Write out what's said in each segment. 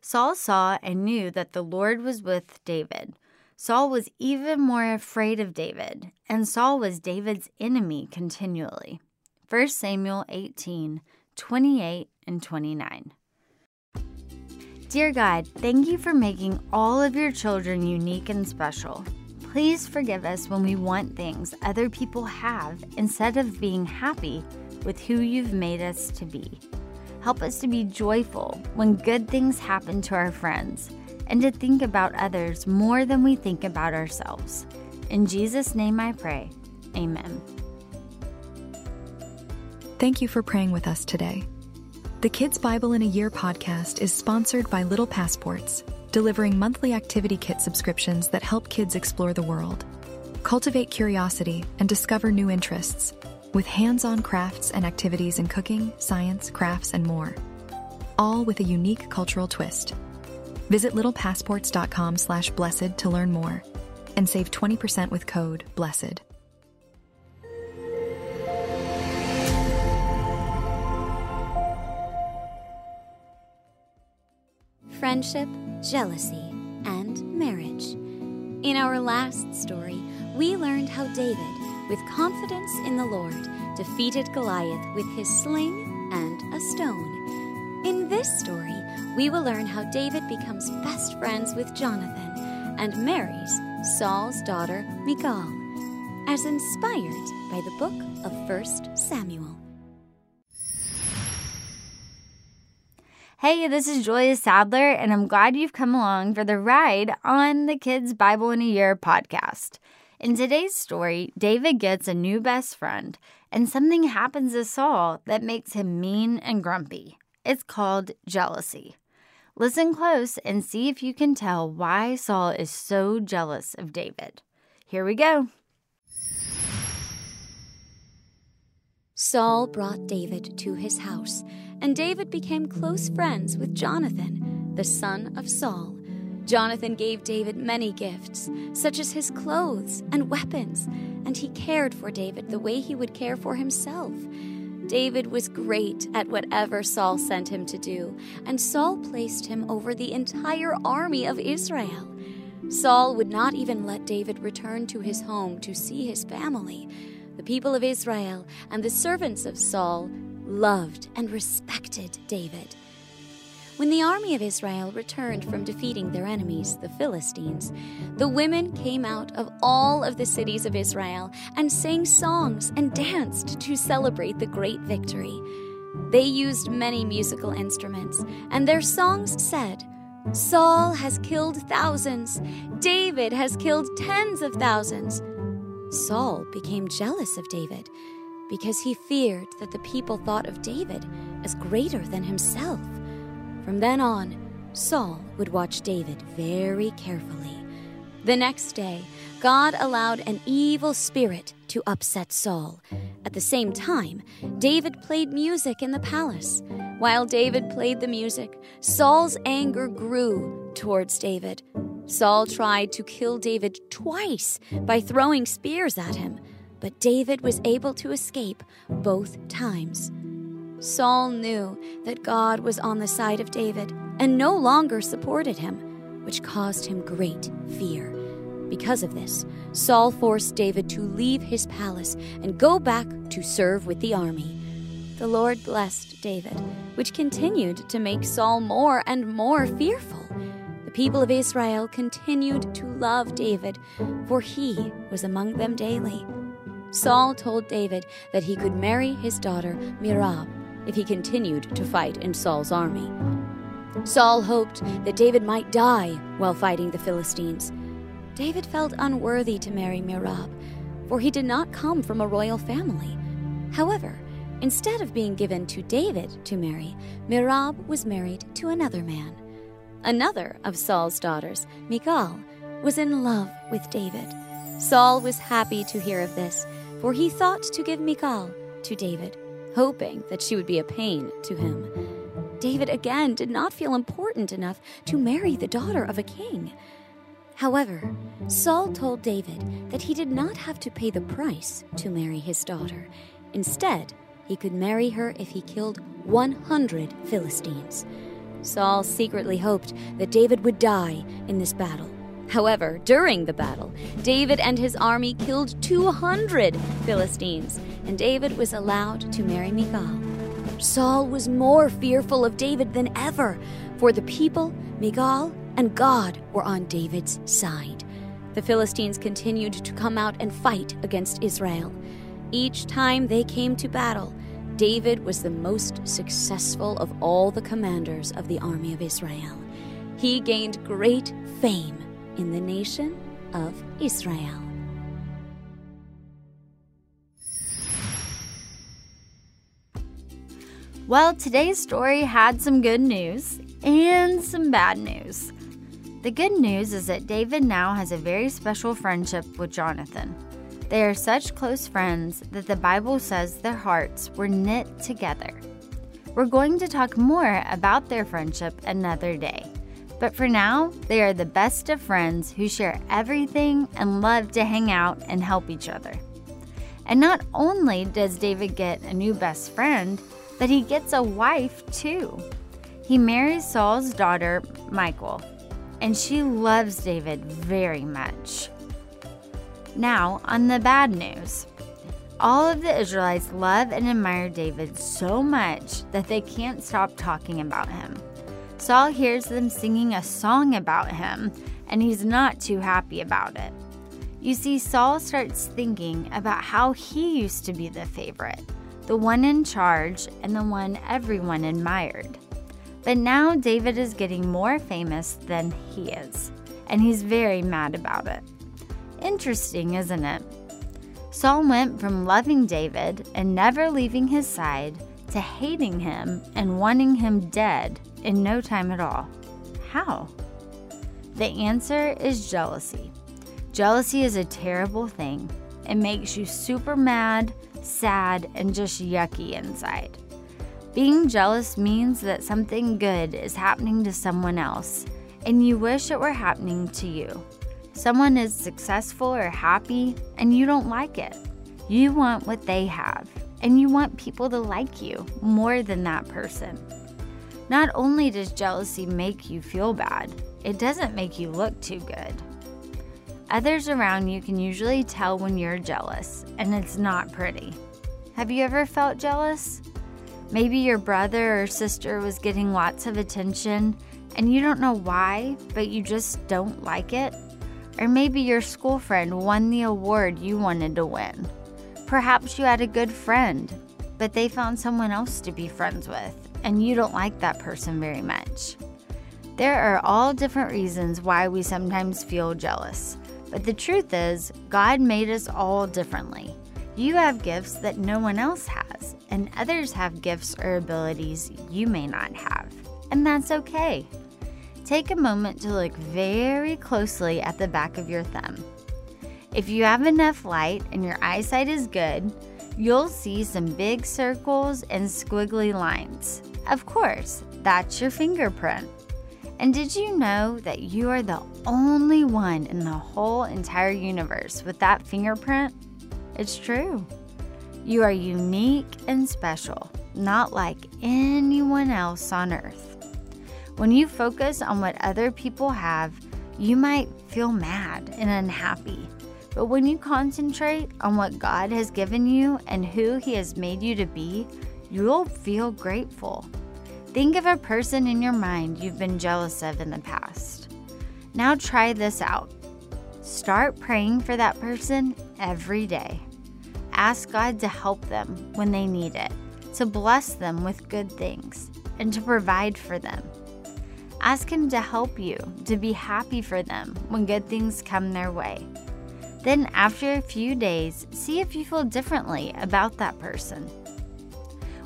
Saul saw and knew that the Lord was with David. Saul was even more afraid of David, and Saul was David's enemy continually. 1 Samuel 18 28 and 29. Dear God, thank you for making all of your children unique and special. Please forgive us when we want things other people have instead of being happy with who you've made us to be. Help us to be joyful when good things happen to our friends and to think about others more than we think about ourselves. In Jesus' name I pray. Amen. Thank you for praying with us today. The Kids Bible in a Year podcast is sponsored by Little Passports, delivering monthly activity kit subscriptions that help kids explore the world, cultivate curiosity, and discover new interests, with hands on crafts and activities in cooking, science, crafts, and more. All with a unique cultural twist. Visit littlepassports.com slash blessed to learn more and save 20% with code BLESSED. friendship, jealousy, and marriage. In our last story, we learned how David, with confidence in the Lord, defeated Goliath with his sling and a stone. In this story, we will learn how David becomes best friends with Jonathan and marries Saul's daughter Michal, as inspired by the book of 1 Samuel. Hey, this is Julia Sadler, and I'm glad you've come along for the ride on the Kids Bible in a Year podcast. In today's story, David gets a new best friend, and something happens to Saul that makes him mean and grumpy. It's called jealousy. Listen close and see if you can tell why Saul is so jealous of David. Here we go. Saul brought David to his house and David became close friends with Jonathan, the son of Saul. Jonathan gave David many gifts, such as his clothes and weapons, and he cared for David the way he would care for himself. David was great at whatever Saul sent him to do, and Saul placed him over the entire army of Israel. Saul would not even let David return to his home to see his family. The people of Israel and the servants of Saul loved and respected David. When the army of Israel returned from defeating their enemies, the Philistines, the women came out of all of the cities of Israel and sang songs and danced to celebrate the great victory. They used many musical instruments, and their songs said, Saul has killed thousands, David has killed tens of thousands. Saul became jealous of David because he feared that the people thought of David as greater than himself. From then on, Saul would watch David very carefully. The next day, God allowed an evil spirit to upset Saul. At the same time, David played music in the palace. While David played the music, Saul's anger grew towards David. Saul tried to kill David twice by throwing spears at him but David was able to escape both times. Saul knew that God was on the side of David and no longer supported him, which caused him great fear. Because of this, Saul forced David to leave his palace and go back to serve with the army. The Lord blessed David, which continued to make Saul more and more fearful. The people of Israel continued to love David, for he was among them daily. Saul told David that he could marry his daughter Merab if he continued to fight in Saul's army. Saul hoped that David might die while fighting the Philistines. David felt unworthy to marry Merab, for he did not come from a royal family. However, instead of being given to David to marry, Merab was married to another man. Another of Saul's daughters, Michal, was in love with David. Saul was happy to hear of this for he thought to give Michal to David, hoping that she would be a pain to him. David again did not feel important enough to marry the daughter of a king. However, Saul told David that he did not have to pay the price to marry his daughter. Instead, he could marry her if he killed 100 Philistines. Saul secretly hoped that David would die in this battle. However, during the battle, David and his army killed 200 Philistines, and David was allowed to marry Michal. Saul was more fearful of David than ever, for the people, Michal, and God were on David's side. The Philistines continued to come out and fight against Israel. Each time they came to battle, David was the most successful of all the commanders of the army of Israel. He gained great fame in the nation of Israel. Well, today's story had some good news and some bad news. The good news is that David now has a very special friendship with Jonathan. They are such close friends that the Bible says their hearts were knit together. We're going to talk more about their friendship another day. But for now, they are the best of friends who share everything and love to hang out and help each other. And not only does David get a new best friend, but he gets a wife too. He marries Saul's daughter, Michal, and she loves David very much. Now, on the bad news. All of the Israelites love and admire David so much that they can't stop talking about him. Saul hears them singing a song about him, and he's not too happy about it. You see, Saul starts thinking about how he used to be the favorite the one in charge, and the one everyone admired. But now David is getting more famous than he is, and he's very mad about it. Interesting, isn't it? Saul went from loving David and never leaving his side to hating him and wanting him dead in no time at all. How? The answer is jealousy. Jealousy is a terrible thing. It makes you super mad sad, and just yucky inside. Being jealous means that something good is happening to someone else, and you wish it were happening to you. Someone is successful or happy, and you don't like it. You want what they have, and you want people to like you more than that person. Not only does jealousy make you feel bad, it doesn't make you look too good. Others around you can usually tell when you're jealous, and it's not pretty. Have you ever felt jealous? Maybe your brother or sister was getting lots of attention and you don't know why, but you just don't like it. Or maybe your school friend won the award you wanted to win. Perhaps you had a good friend, but they found someone else to be friends with, and you don't like that person very much. There are all different reasons why we sometimes feel jealous. But the truth is, God made us all differently. You have gifts that no one else has, and others have gifts or abilities you may not have. And that's okay. Take a moment to look very closely at the back of your thumb. If you have enough light and your eyesight is good, you'll see some big circles and squiggly lines. Of course, that's your fingerprint. And did you know that you are the only one in the whole entire universe with that fingerprint? It's true. You are unique and special, not like anyone else on earth. When you focus on what other people have, you might feel mad and unhappy. But when you concentrate on what God has given you and who He has made you to be, you'll feel grateful. Think of a person in your mind you've been jealous of in the past. Now try this out. Start praying for that person every day. Ask God to help them when they need it, to bless them with good things, and to provide for them. Ask Him to help you, to be happy for them when good things come their way. Then, after a few days, see if you feel differently about that person.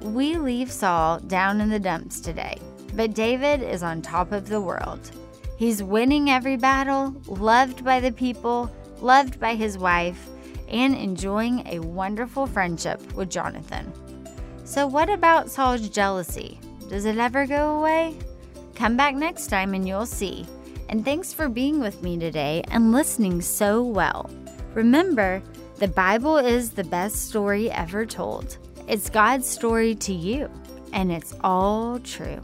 We leave Saul down in the dumps today, but David is on top of the world. He's winning every battle, loved by the people, loved by his wife, and enjoying a wonderful friendship with Jonathan. So, what about Saul's jealousy? Does it ever go away? Come back next time and you'll see. And thanks for being with me today and listening so well. Remember, the Bible is the best story ever told. It's God's story to you, and it's all true.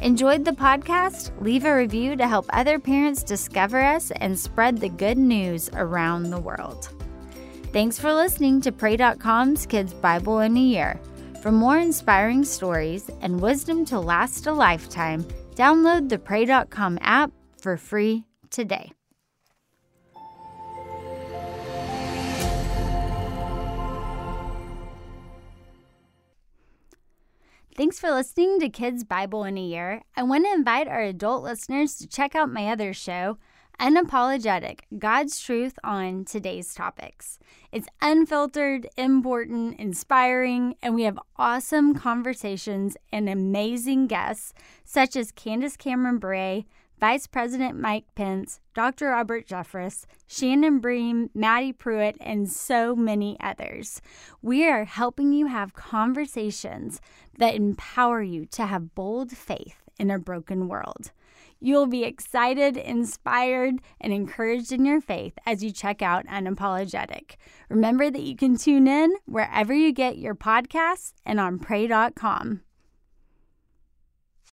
Enjoyed the podcast? Leave a review to help other parents discover us and spread the good news around the world. Thanks for listening to Pray.com's Kids Bible in a Year. For more inspiring stories and wisdom to last a lifetime, download the Pray.com app for free today. Thanks for listening to Kids Bible in a Year. I want to invite our adult listeners to check out my other show, Unapologetic God's Truth on Today's Topics. It's unfiltered, important, inspiring, and we have awesome conversations and amazing guests such as Candace Cameron Bure, Vice President Mike Pence, Dr. Robert Jeffress, Shannon Bream, Maddie Pruitt, and so many others. We are helping you have conversations that empower you to have bold faith in a broken world. You'll be excited, inspired, and encouraged in your faith as you check out Unapologetic. Remember that you can tune in wherever you get your podcasts and on pray.com.